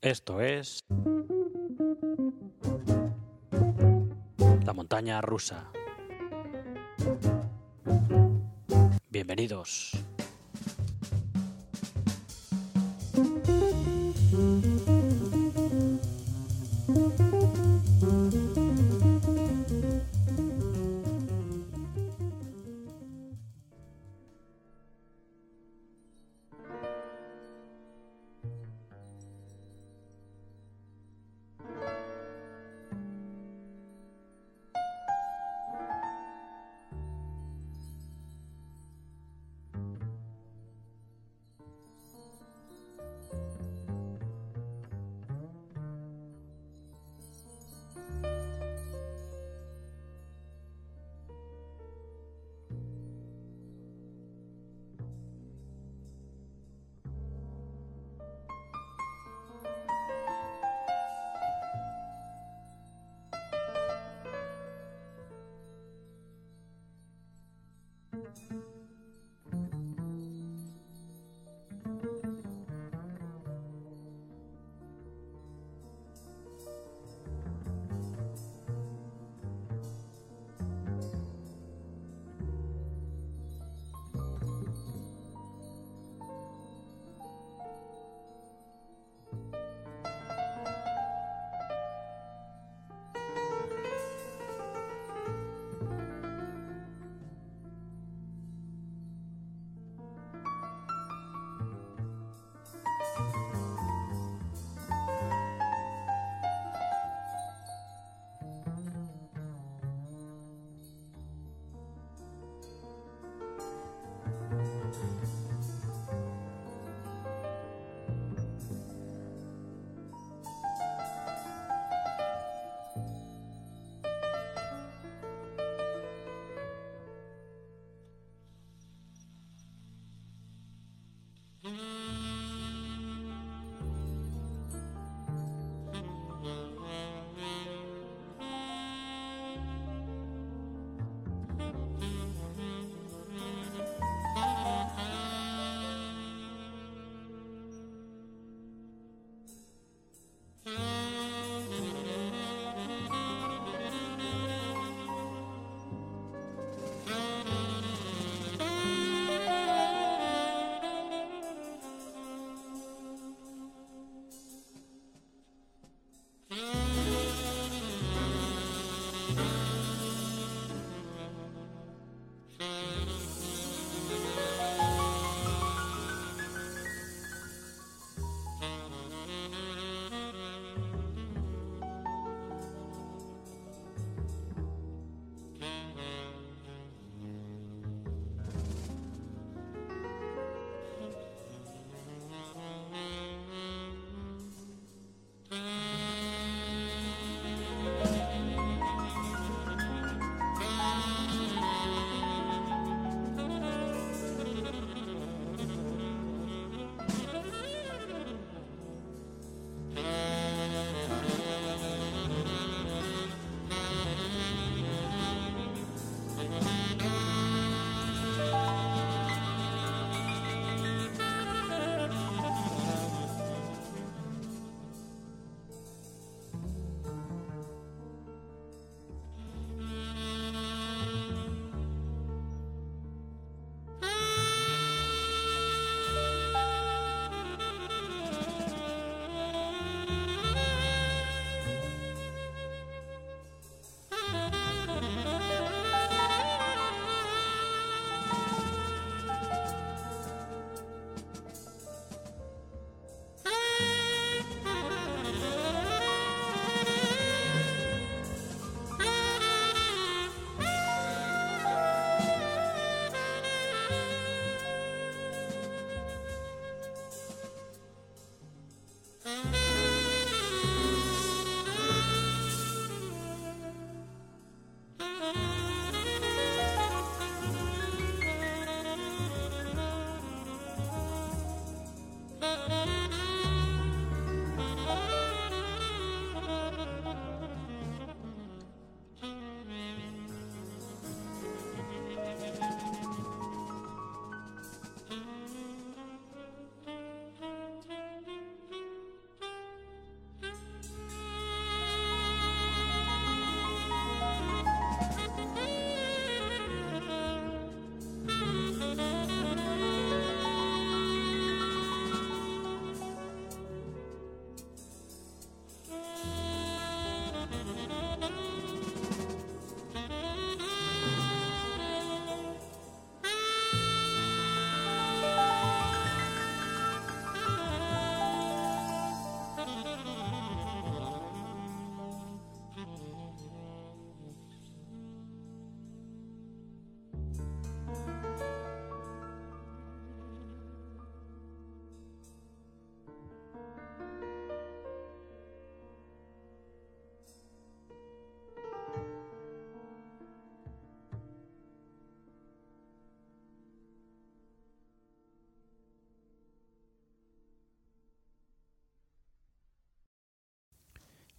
Esto es la montaña rusa. Bienvenidos.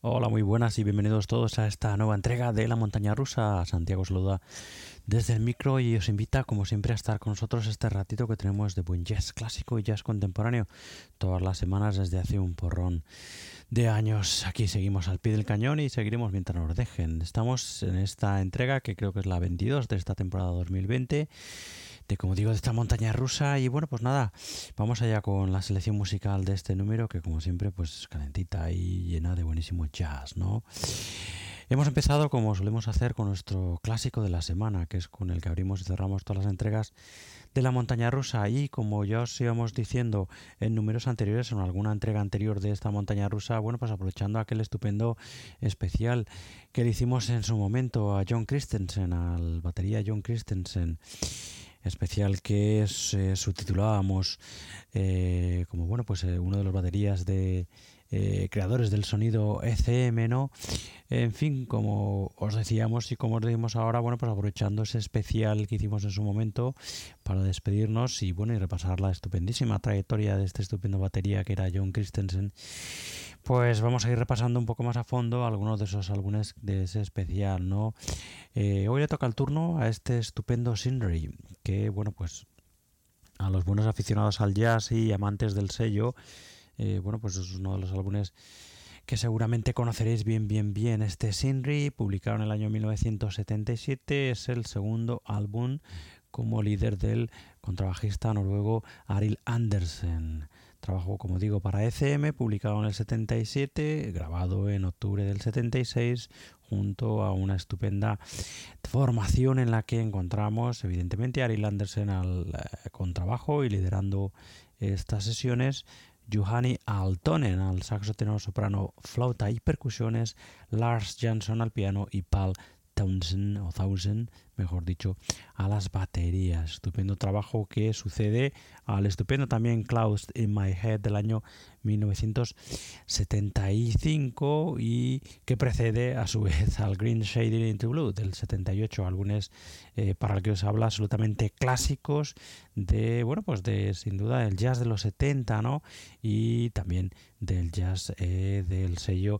Hola, muy buenas y bienvenidos todos a esta nueva entrega de La Montaña Rusa. Santiago saluda desde el micro y os invita, como siempre, a estar con nosotros este ratito que tenemos de buen jazz clásico y jazz contemporáneo todas las semanas desde hace un porrón de años. Aquí seguimos al pie del cañón y seguiremos mientras nos dejen. Estamos en esta entrega que creo que es la 22 de esta temporada 2020 de, como digo, de esta montaña rusa. Y bueno, pues nada, vamos allá con la selección musical de este número, que como siempre, pues calentita y llena de buenísimo jazz, ¿no? Hemos empezado, como solemos hacer, con nuestro clásico de la semana, que es con el que abrimos y cerramos todas las entregas de la montaña rusa. Y como ya os íbamos diciendo en números anteriores, en alguna entrega anterior de esta montaña rusa, bueno, pues aprovechando aquel estupendo especial que le hicimos en su momento a John Christensen, al batería John Christensen especial que eh, subtitulábamos eh, como bueno pues eh, uno de los baterías de creadores del sonido ECM no en fin como os decíamos y como os decimos ahora bueno pues aprovechando ese especial que hicimos en su momento para despedirnos y bueno y repasar la estupendísima trayectoria de este estupendo batería que era John Christensen pues vamos a ir repasando un poco más a fondo algunos de esos álbumes de ese especial, ¿no? Eh, hoy le toca el turno a este estupendo Sindri, que, bueno, pues a los buenos aficionados al jazz y amantes del sello, eh, bueno, pues es uno de los álbumes que seguramente conoceréis bien, bien, bien. Este Sindri, publicado en el año 1977, es el segundo álbum como líder del contrabajista noruego Arild Andersen. Trabajo, como digo, para ECM, publicado en el 77, grabado en octubre del 76, junto a una estupenda formación en la que encontramos, evidentemente, a Ari Landersen al eh, contrabajo y liderando estas sesiones, Juhani Altonen al saxo tenor soprano, flauta y percusiones, Lars Jansson al piano y Paul Townsend o Thousand mejor dicho, a las baterías. Estupendo trabajo que sucede al estupendo también Clouds in My Head del año 1975 y que precede a su vez al Green Shading into Blue del 78, álbumes eh, para el que os habla absolutamente clásicos de, bueno, pues de sin duda el jazz de los 70, ¿no? Y también del jazz eh, del sello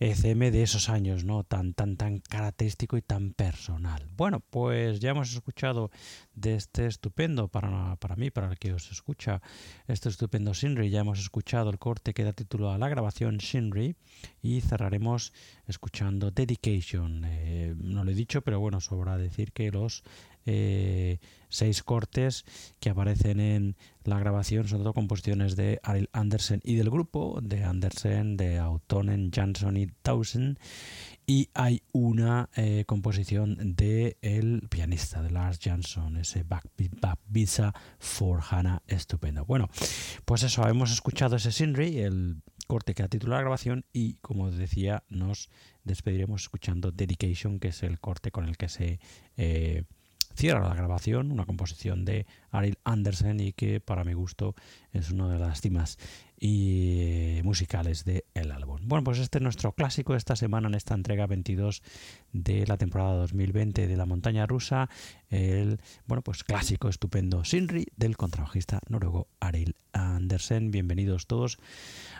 ECM de esos años, ¿no? Tan, tan, tan característico y tan personal. Bueno, pues ya hemos escuchado de este estupendo, para, para mí, para el que os escucha, este estupendo Shinri, ya hemos escuchado el corte que da título a la grabación Shinri y cerraremos escuchando Dedication. Eh, no lo he dicho, pero bueno, sobra decir que los eh, seis cortes que aparecen en la grabación son todo composiciones de Ariel Andersen y del grupo, de Andersen, de Autonen, Jansson y Townsend y hay una eh, composición de el pianista de Lars Jansson, ese Backbeat Visa for Hannah estupendo. Bueno, pues eso, hemos escuchado ese Sinri, el corte que ha titulado la grabación y como decía, nos despediremos escuchando Dedication, que es el corte con el que se eh, cierra la grabación, una composición de Ariel Andersen y que para mi gusto es una de las cimas y musicales del álbum. Bueno, pues este es nuestro clásico de esta semana en esta entrega 22 de la temporada 2020 de la montaña rusa, el bueno, pues clásico estupendo Sinri del contrabajista noruego Ariel Andersen. Bienvenidos todos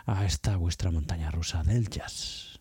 a esta vuestra montaña rusa del jazz.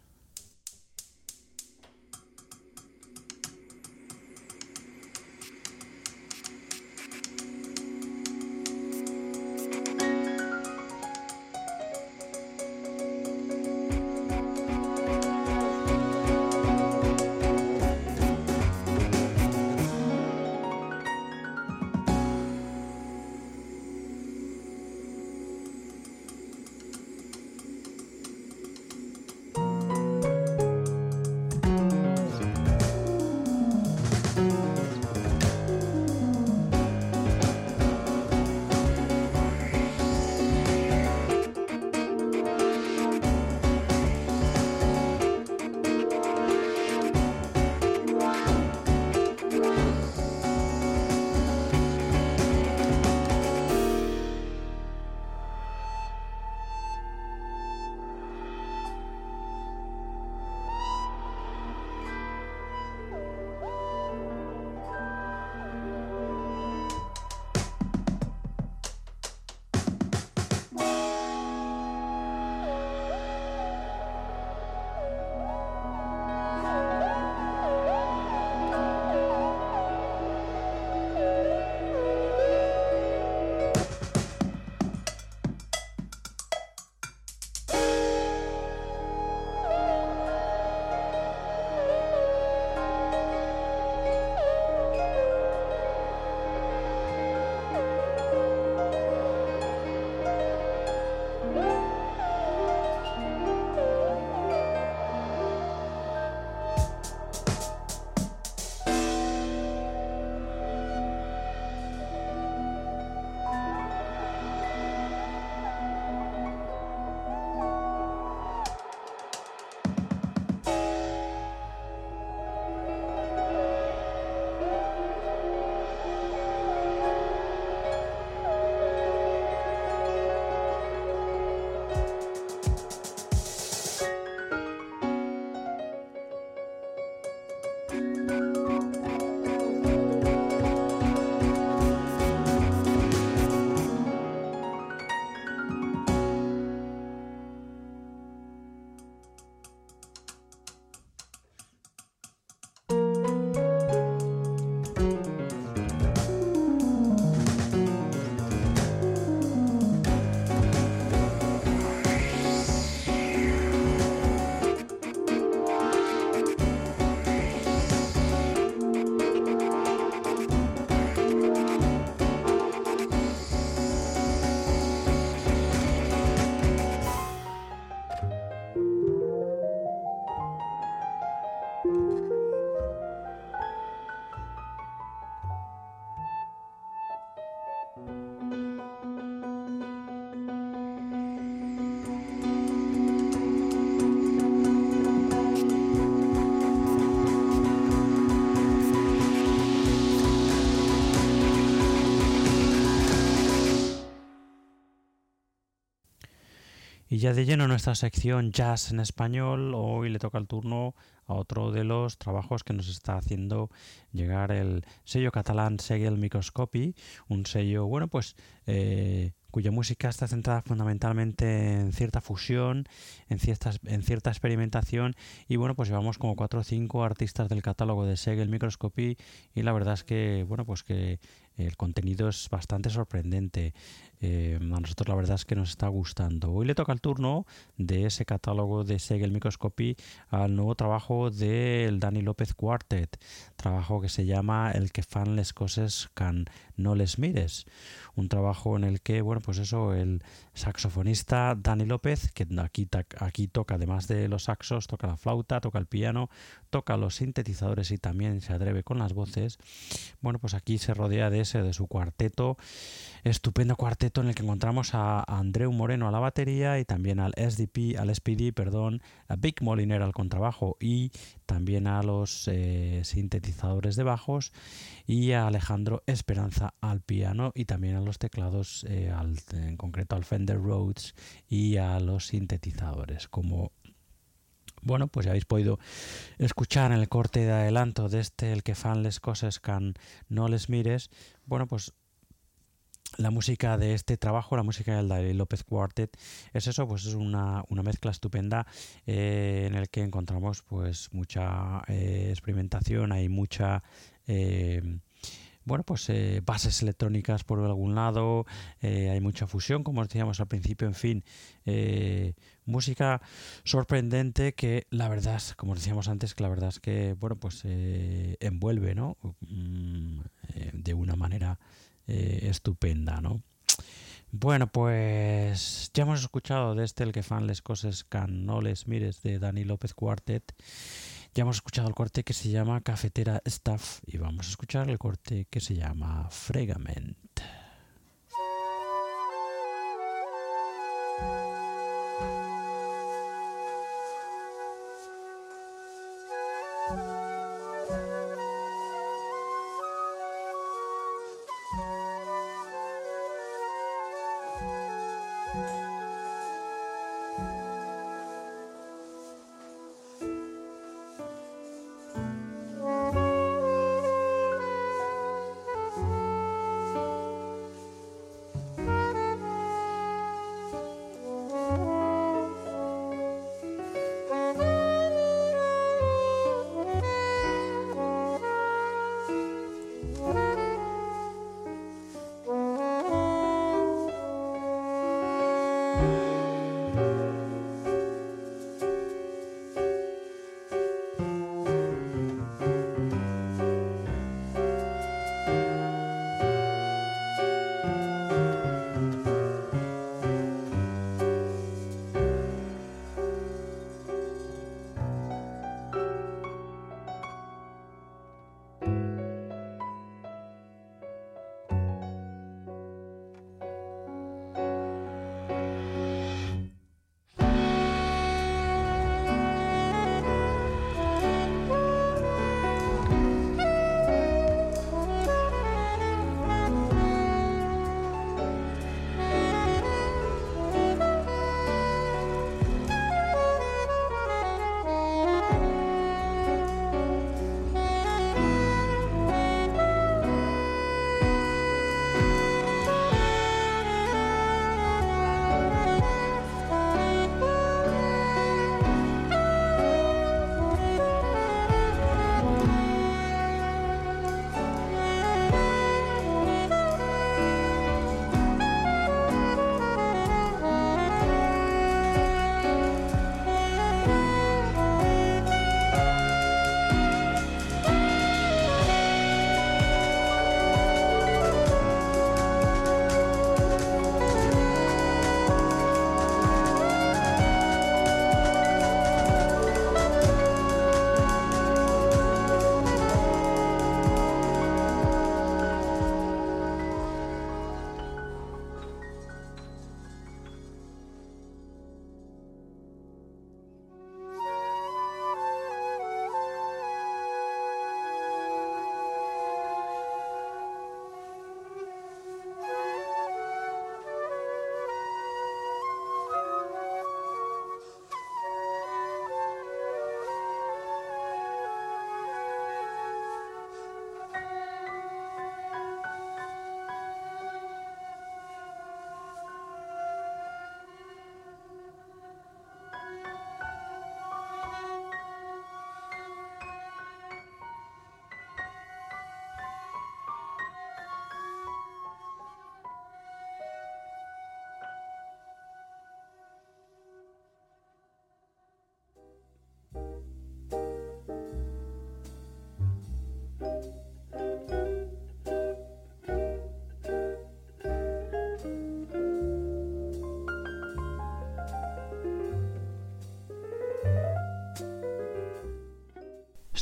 Ya de lleno nuestra sección Jazz en español, hoy le toca el turno a otro de los trabajos que nos está haciendo llegar el sello catalán Segel Microscopy, un sello, bueno, pues eh, cuya música está centrada fundamentalmente en cierta fusión, en cierta, en cierta experimentación y bueno, pues llevamos como cuatro o cinco artistas del catálogo de Segel Microscopy y la verdad es que, bueno, pues que el contenido es bastante sorprendente. Eh, a nosotros la verdad es que nos está gustando. Hoy le toca el turno de ese catálogo de Segel Microscopy al nuevo trabajo del Dani López Quartet, trabajo que se llama El que fan les coses can no les mires. Un trabajo en el que, bueno, pues eso, el saxofonista Dani López, que aquí, aquí toca además de los saxos, toca la flauta, toca el piano, toca los sintetizadores y también se atreve con las voces. Bueno, pues aquí se rodea de ese, de su cuarteto, estupendo cuarteto en el que encontramos a Andreu Moreno a la batería y también al SDP, al SPD, perdón, a Big Moliner al contrabajo y también a los eh, sintetizadores de bajos y a Alejandro Esperanza al piano y también a los teclados, eh, en concreto al Fender Rhodes y a los sintetizadores. Como bueno, pues ya habéis podido escuchar en el corte de adelanto de este El que fan les cosas can no les mires. Bueno, pues la música de este trabajo, la música del David López Quartet, es eso, pues es una, mezcla estupenda eh, en el que encontramos pues mucha eh, experimentación, hay mucha eh, bueno, pues bases electrónicas por algún lado, hay mucha fusión, como decíamos al principio, en fin, música sorprendente que la verdad, como decíamos antes, que la verdad es que, bueno, pues envuelve, ¿no? Mm, de una manera eh, estupenda, ¿no? Bueno, pues ya hemos escuchado de este el que fan les cosas can no les mires de Dani López Quartet. Ya hemos escuchado el corte que se llama Cafetera Staff y vamos a escuchar el corte que se llama Fregament.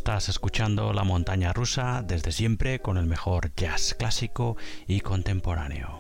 Estás escuchando La Montaña Rusa desde siempre con el mejor jazz clásico y contemporáneo.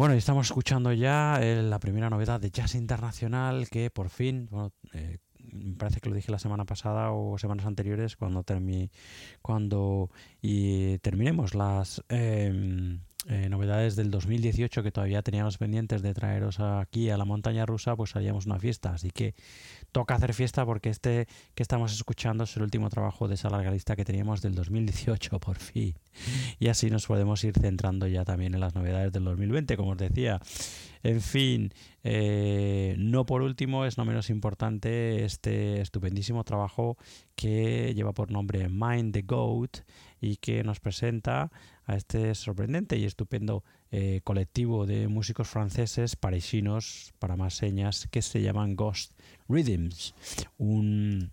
Bueno, estamos escuchando ya eh, la primera novedad de Jazz Internacional que por fin, bueno, eh, me parece que lo dije la semana pasada o semanas anteriores cuando cuando y terminemos las em, eh, novedades del 2018 que todavía teníamos pendientes de traeros aquí a la montaña rusa, pues haríamos una fiesta. Así que toca hacer fiesta porque este que estamos escuchando es el último trabajo de esa larga lista que teníamos del 2018, por fin. Y así nos podemos ir centrando ya también en las novedades del 2020, como os decía. En fin, eh, no por último, es no menos importante este estupendísimo trabajo que lleva por nombre Mind the Goat y que nos presenta a este sorprendente y estupendo eh, colectivo de músicos franceses parisinos, para más señas, que se llaman Ghost Rhythms. Un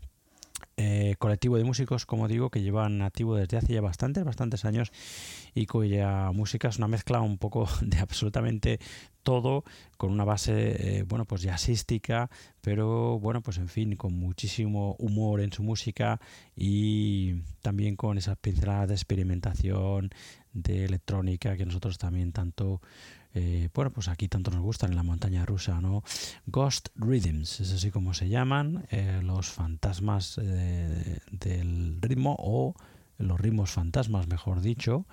eh, colectivo de músicos, como digo, que llevan activo desde hace ya bastantes, bastantes años y cuya música es una mezcla un poco de absolutamente todo con una base, eh, bueno, pues jazzística, pero bueno, pues en fin, con muchísimo humor en su música y también con esas pinceladas de experimentación, de electrónica que nosotros también tanto eh, bueno, pues aquí tanto nos gustan en la montaña rusa, ¿no? Ghost Rhythms, es así como se llaman, eh, los fantasmas eh, del ritmo o los ritmos fantasmas, mejor dicho.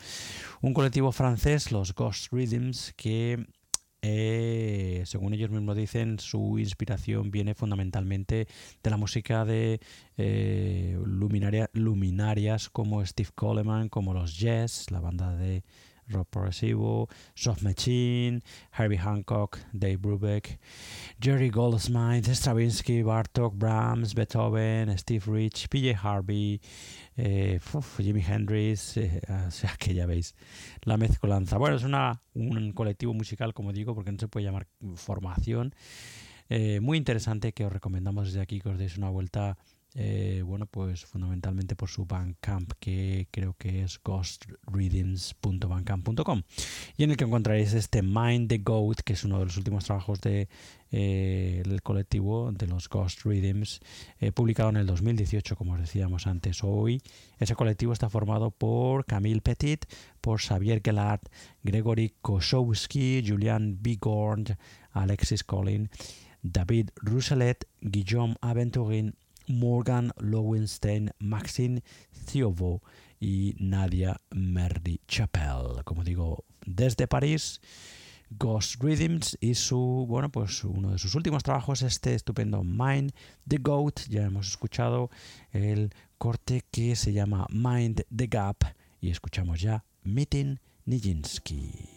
Un colectivo francés, los Ghost Rhythms, que según ellos mismos dicen, su inspiración viene fundamentalmente de la música de luminarias como Steve Coleman, como los Jazz, la banda de rock progresivo, Soft Machine, Herbie Hancock, Dave Brubeck, Jerry Goldsmith, Stravinsky, Bartok, Brahms, Beethoven, Steve Rich, PJ Harvey, eh, Jimi Hendrix, eh, o sea que ya veis la mezcolanza. Bueno, es una, un colectivo musical, como digo, porque no se puede llamar formación. Eh, muy interesante que os recomendamos desde aquí que os deis una vuelta eh, bueno, pues fundamentalmente por su Bandcamp, que creo que es ghostrhythms.bandcamp.com, y en el que encontraréis este Mind the Goat, que es uno de los últimos trabajos de, eh, del colectivo de los Ghost Rhythms, eh, publicado en el 2018, como os decíamos antes. Hoy ese colectivo está formado por Camille Petit, por Xavier Gellard, Gregory Kosowski, Julian Bigorn, Alexis Collin, David Rousselet, Guillaume Aventurin, Morgan Lowenstein, Maxine Thiovo y Nadia Merdi Chapelle. Como digo, desde París, Ghost Rhythms y su, bueno, pues uno de sus últimos trabajos, este estupendo Mind the Goat. Ya hemos escuchado el corte que se llama Mind the Gap y escuchamos ya Meeting Nijinsky.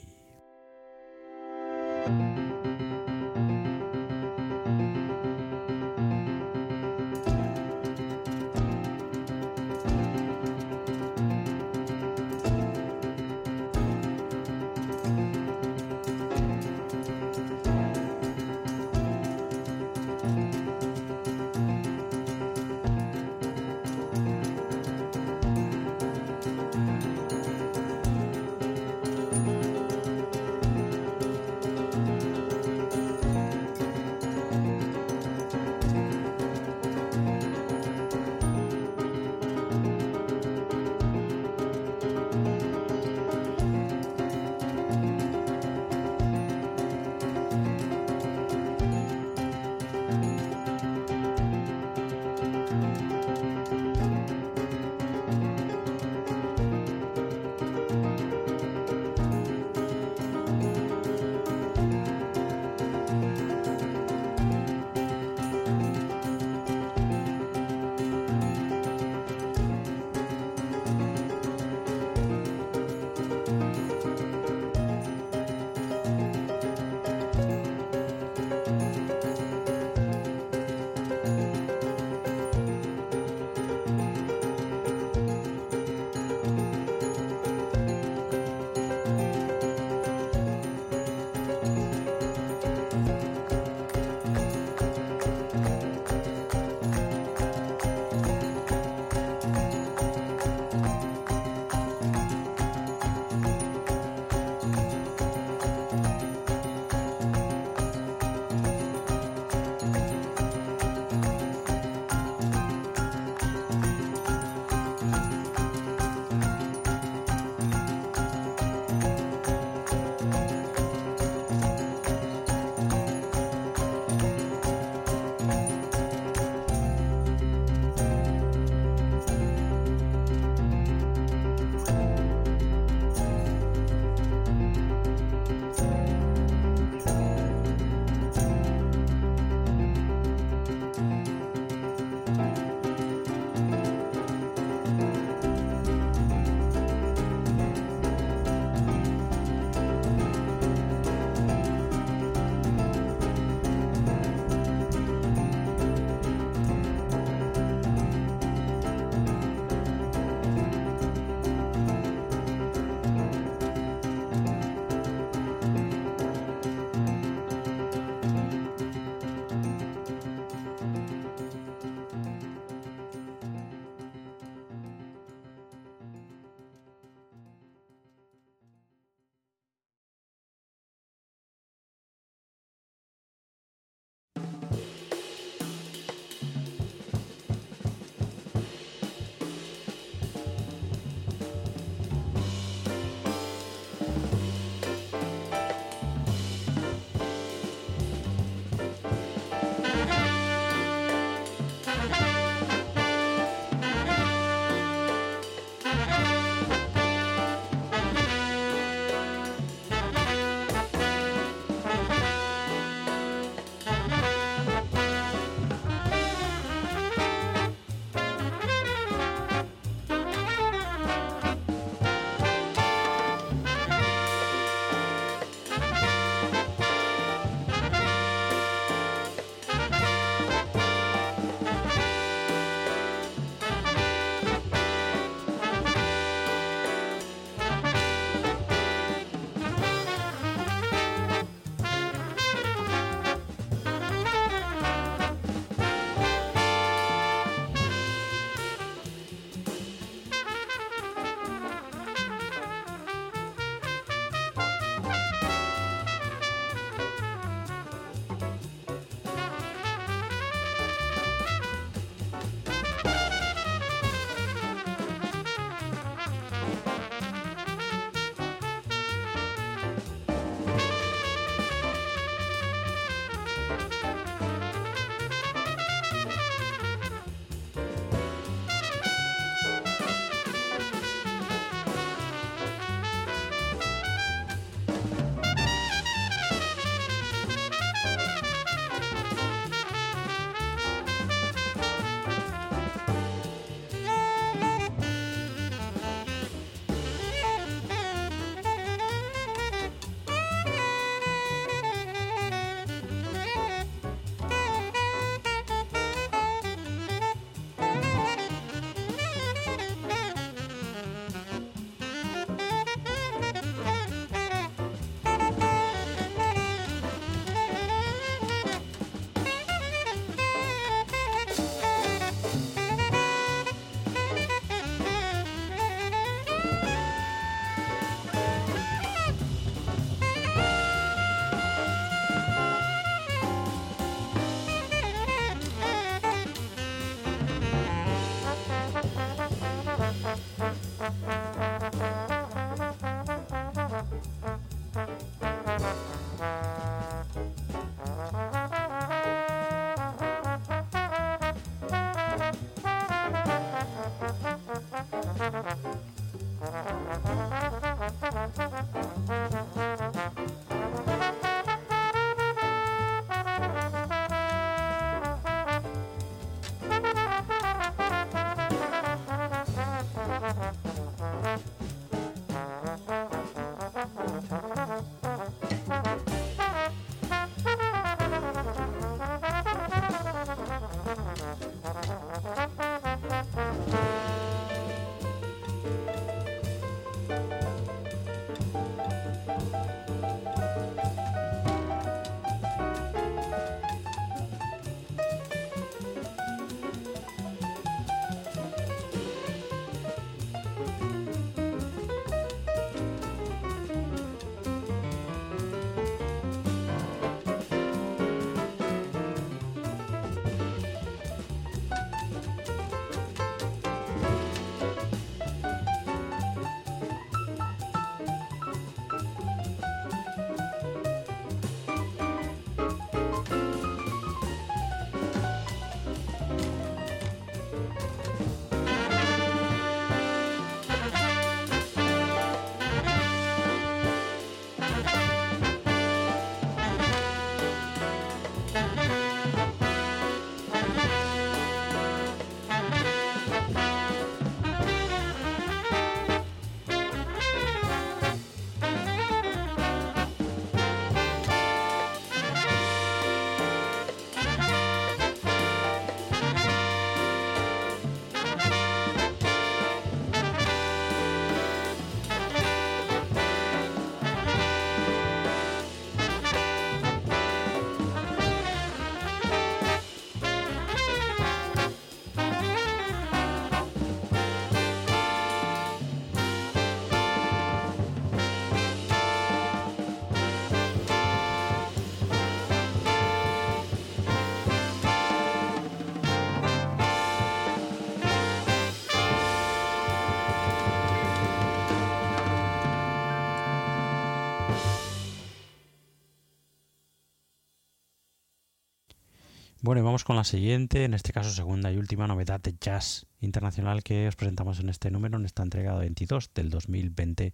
Bueno, y vamos con la siguiente, en este caso segunda y última novedad de jazz internacional que os presentamos en este número, en esta entrega 22 del 2020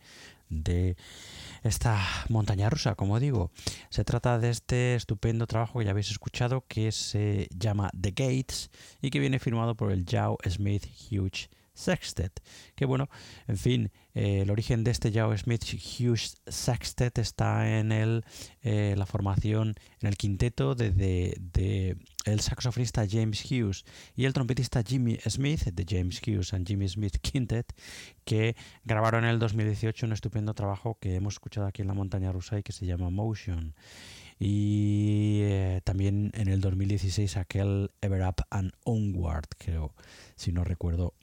de esta montaña rusa, como digo. Se trata de este estupendo trabajo que ya habéis escuchado que se llama The Gates y que viene firmado por el Joe Smith Hughes Sextet. Que bueno, en fin, eh, el origen de este Joe Smith Hughes Sextet está en el, eh, la formación, en el quinteto de, de, el saxofonista James Hughes y el trompetista Jimmy Smith, de James Hughes and Jimmy Smith Quintet, que grabaron en el 2018 un estupendo trabajo que hemos escuchado aquí en la montaña rusa y que se llama Motion y eh, también en el 2016 aquel Ever Up and Onward, creo, si no recuerdo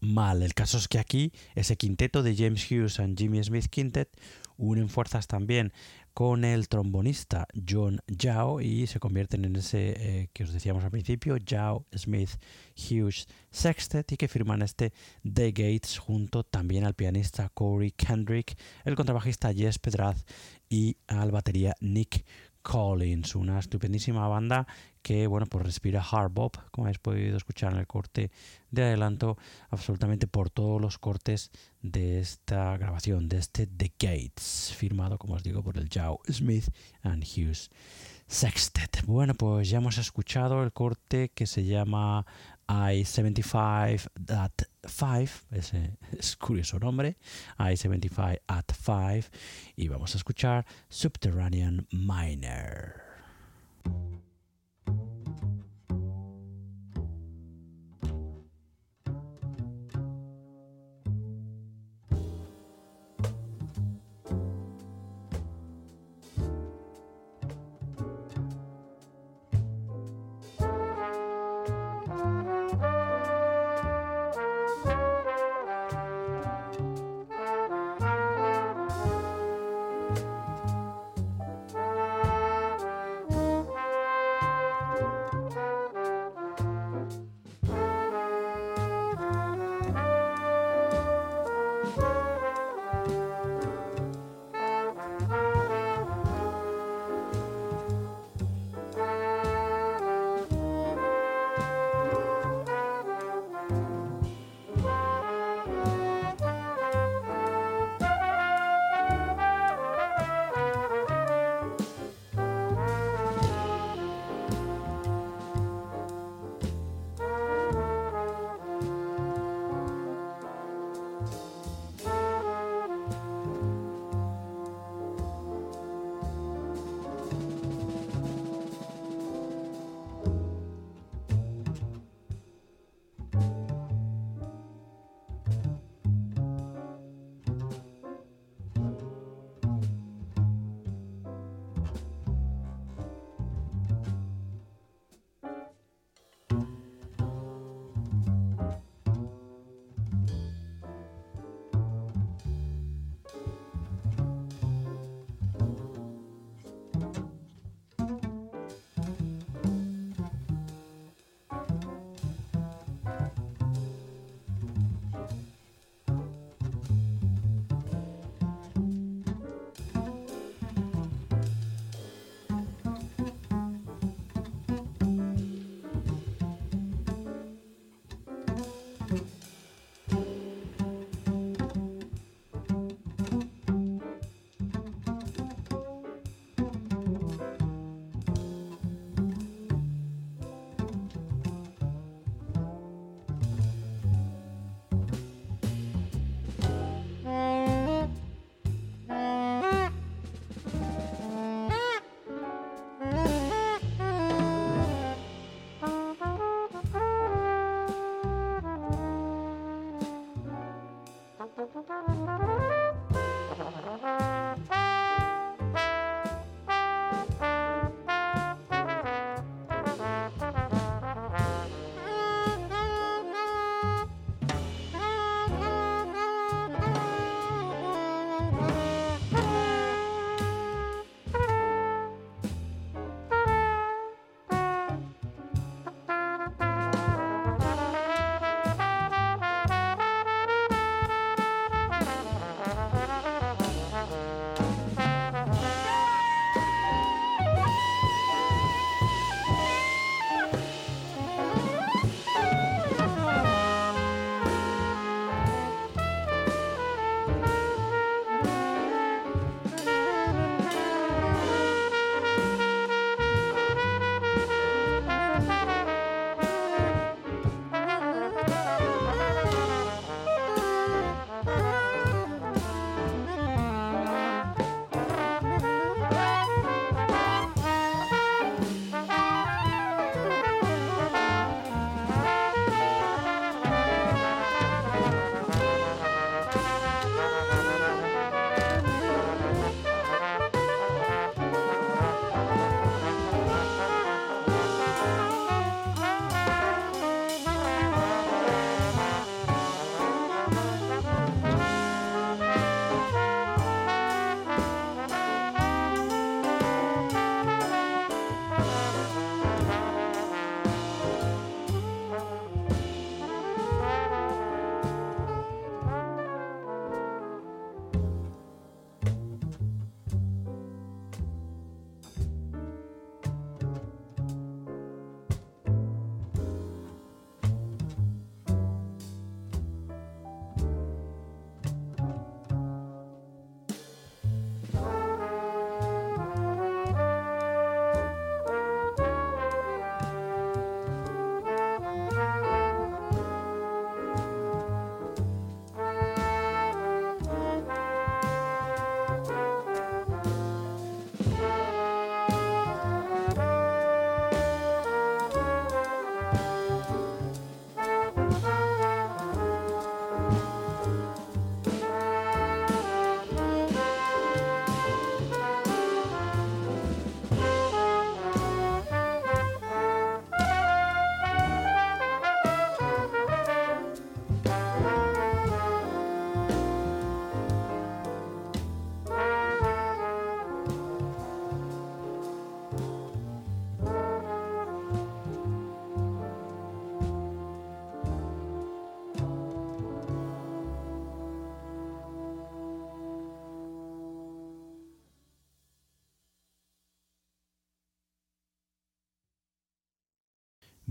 mal. El caso es que aquí ese quinteto de James Hughes and Jimmy Smith Quintet unen fuerzas también con el trombonista John Yao y se convierten en ese eh, que os decíamos al principio, Yao Smith Hughes Sextet y que firman este The Gates junto también al pianista Corey Kendrick, el contrabajista Jess Pedraz y al batería Nick Collins, una estupendísima banda que, bueno, pues respira hard bop, como habéis podido escuchar en el corte de adelanto, absolutamente por todos los cortes de esta grabación, de este The Gates, firmado, como os digo, por el Joe Smith and Hughes Sextet. Bueno, pues ya hemos escuchado el corte que se llama I-75 at 5, ese es curioso nombre, I-75 at 5, y vamos a escuchar Subterranean Miner.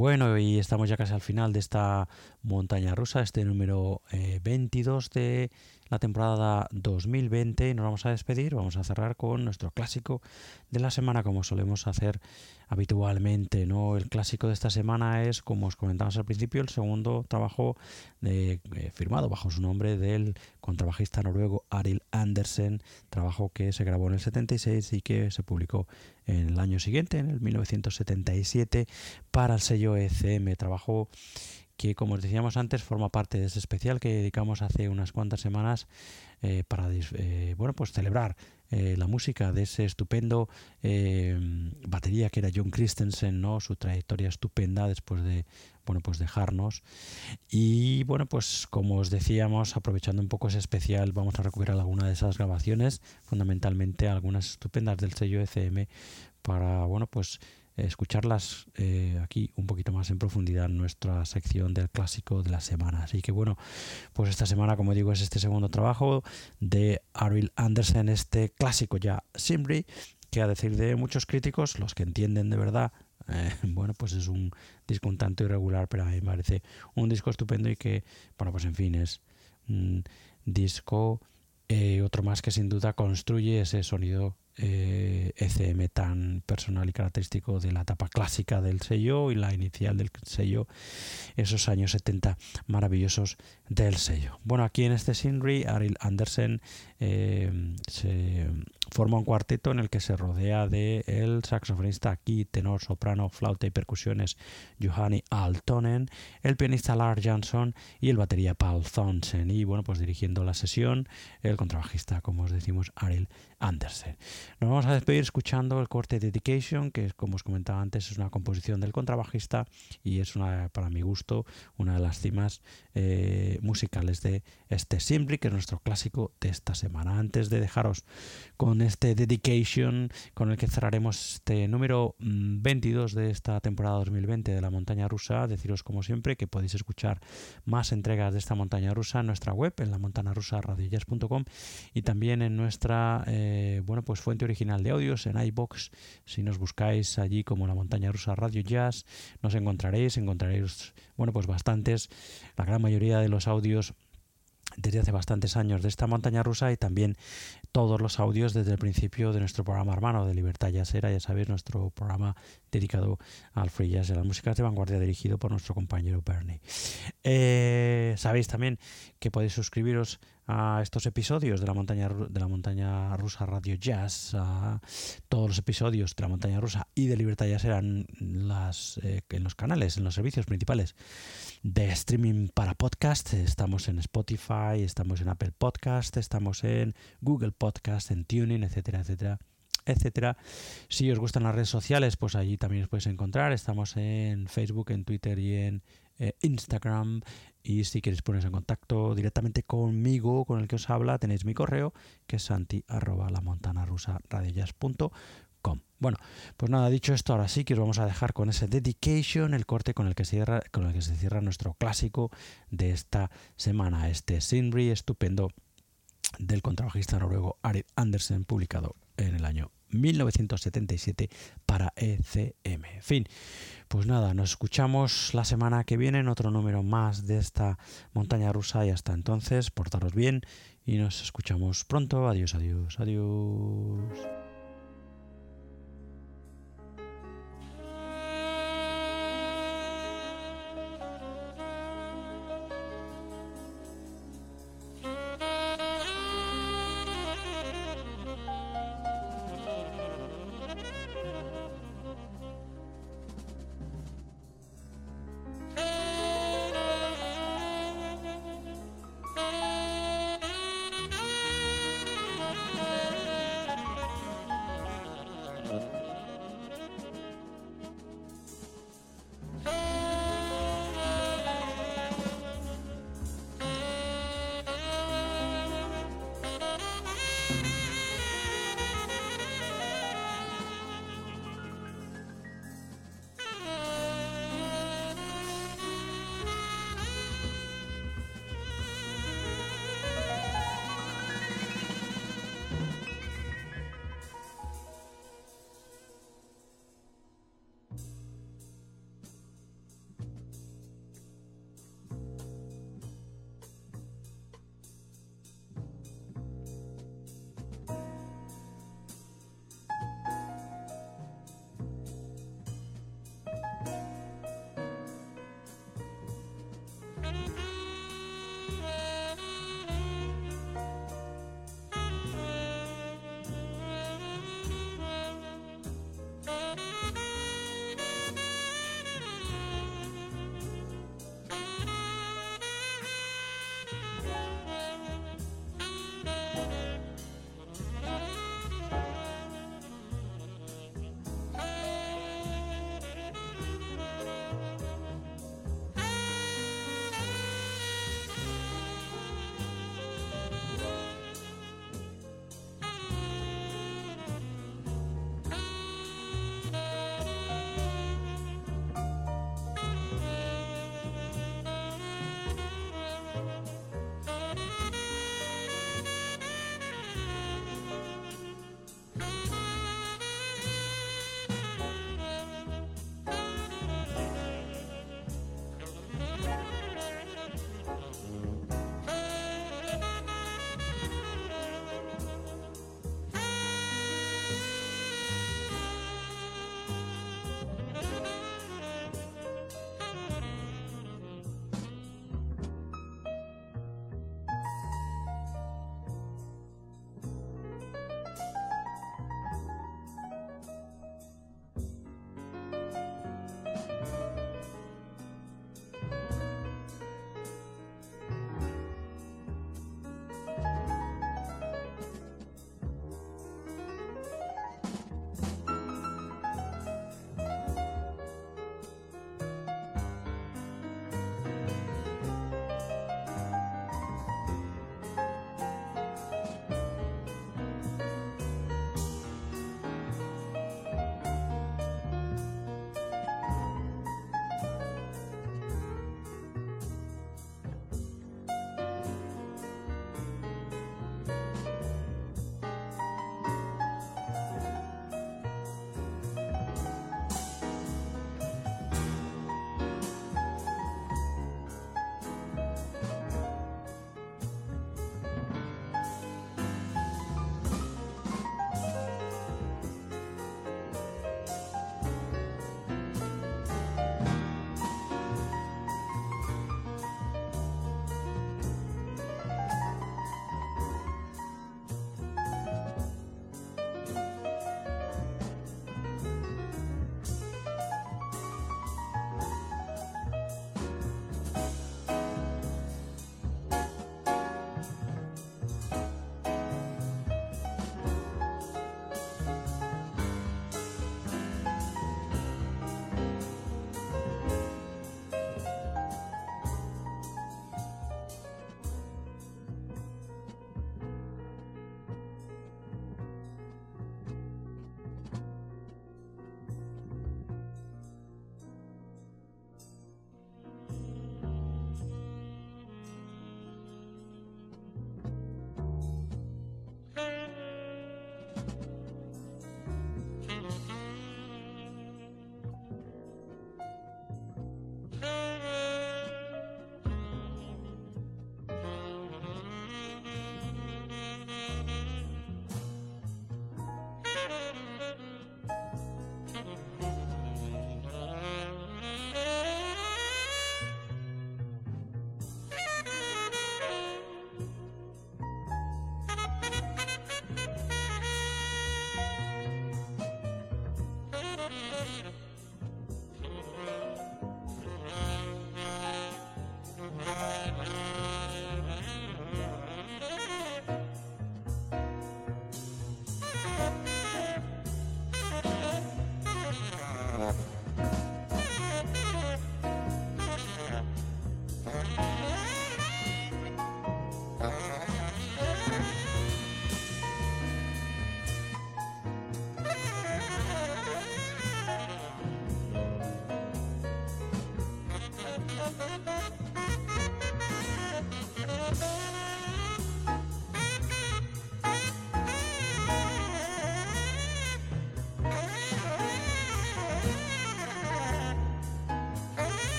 Bueno, y estamos ya casi al final de esta montaña rusa, este número 22 eh, de la temporada 2020 y nos vamos a despedir, vamos a cerrar con nuestro clásico de la semana como solemos hacer habitualmente, ¿no? El clásico de esta semana es, como os comentamos al principio, el segundo trabajo eh, firmado bajo su nombre del contrabajista noruego Arild Andersen, trabajo que se grabó en el 76 y que se publicó en el año siguiente, en el 1977, para el sello ECM, trabajo que como os decíamos antes forma parte de ese especial que dedicamos hace unas cuantas semanas eh, para eh, bueno pues celebrar eh, la música de ese estupendo batería que era John Christensen no su trayectoria estupenda después de bueno pues dejarnos. Y bueno pues como os decíamos aprovechando un poco ese especial vamos a recuperar alguna de esas grabaciones fundamentalmente algunas estupendas del sello ECM para bueno pues escucharlas eh, aquí un poquito más en profundidad en nuestra sección del clásico de la semana. Así que bueno, pues esta semana, como digo, es este segundo trabajo de Ariel Andersen, este clásico ya Simri, que a decir de muchos críticos, los que entienden de verdad, eh, bueno, pues es un disco un tanto irregular, pero a mí me parece un disco estupendo y que, bueno, pues en fin, es un disco, eh, otro más que sin duda construye ese sonido eh, ECM tan personal y característico de la etapa clásica del sello y la inicial del sello, esos años 70 maravillosos del sello. Bueno, aquí en este Sinri, Ariel Andersen eh, se forma un cuarteto en el que se rodea de el saxofonista aquí, tenor, soprano, flauta y percusiones Johanny Altonen, el pianista Lars Jansson y el batería Paul Thomsen. Y bueno, pues dirigiendo la sesión, el contrabajista, como os decimos, Ariel Andersen. Nos vamos a despedir escuchando el corte Dedication, que como os comentaba antes es una composición del contrabajista y es una, para mi gusto, una de las cimas eh, musicales de este Simply, que es nuestro clásico de esta semana. Antes de dejaros con este Dedication, con el que cerraremos este número 22 mm, de esta temporada 2020 de la montaña rusa, deciros como siempre que podéis escuchar más entregas de esta montaña rusa en nuestra web, en la montana rusa y también en nuestra eh, bueno pues original de audios en iBox. Si nos buscáis allí como la montaña rusa Radio Jazz, nos encontraréis, encontraréis bueno pues bastantes, la gran mayoría de los audios desde hace bastantes años de esta montaña rusa y también todos los audios desde el principio de nuestro programa hermano de Libertad Jazzera, ya sabéis, nuestro programa dedicado al free jazz y a las músicas de vanguardia dirigido por nuestro compañero Bernie. Eh, sabéis también que podéis suscribiros a estos episodios de la montaña de la montaña rusa Radio Jazz, a todos los episodios de la montaña rusa y de Libertad Jazz eran las, eh, en los canales, en los servicios principales de streaming para podcast. Estamos en Spotify, estamos en Apple Podcast, estamos en Google Podcast, en Tuning, etcétera, etcétera etcétera. Si os gustan las redes sociales, pues allí también os podéis encontrar. Estamos en Facebook, en Twitter y en eh, Instagram. Y si queréis poneros en contacto directamente conmigo, con el que os habla, tenéis mi correo, que es santi Bueno, pues nada, dicho esto, ahora sí que os vamos a dejar con ese dedication, el corte con el que cierra, con el que se cierra nuestro clásico de esta semana, este Sinri estupendo del contrabajista noruego Arid Andersen, publicado en el año 1977 para ECM. Fin. Pues nada, nos escuchamos la semana que viene en otro número más de esta montaña rusa y hasta entonces, portaros bien y nos escuchamos pronto. Adiós, adiós, adiós.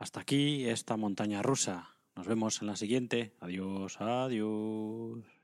Hasta aquí esta montaña rusa. Nos vemos en la siguiente. Adiós, adiós.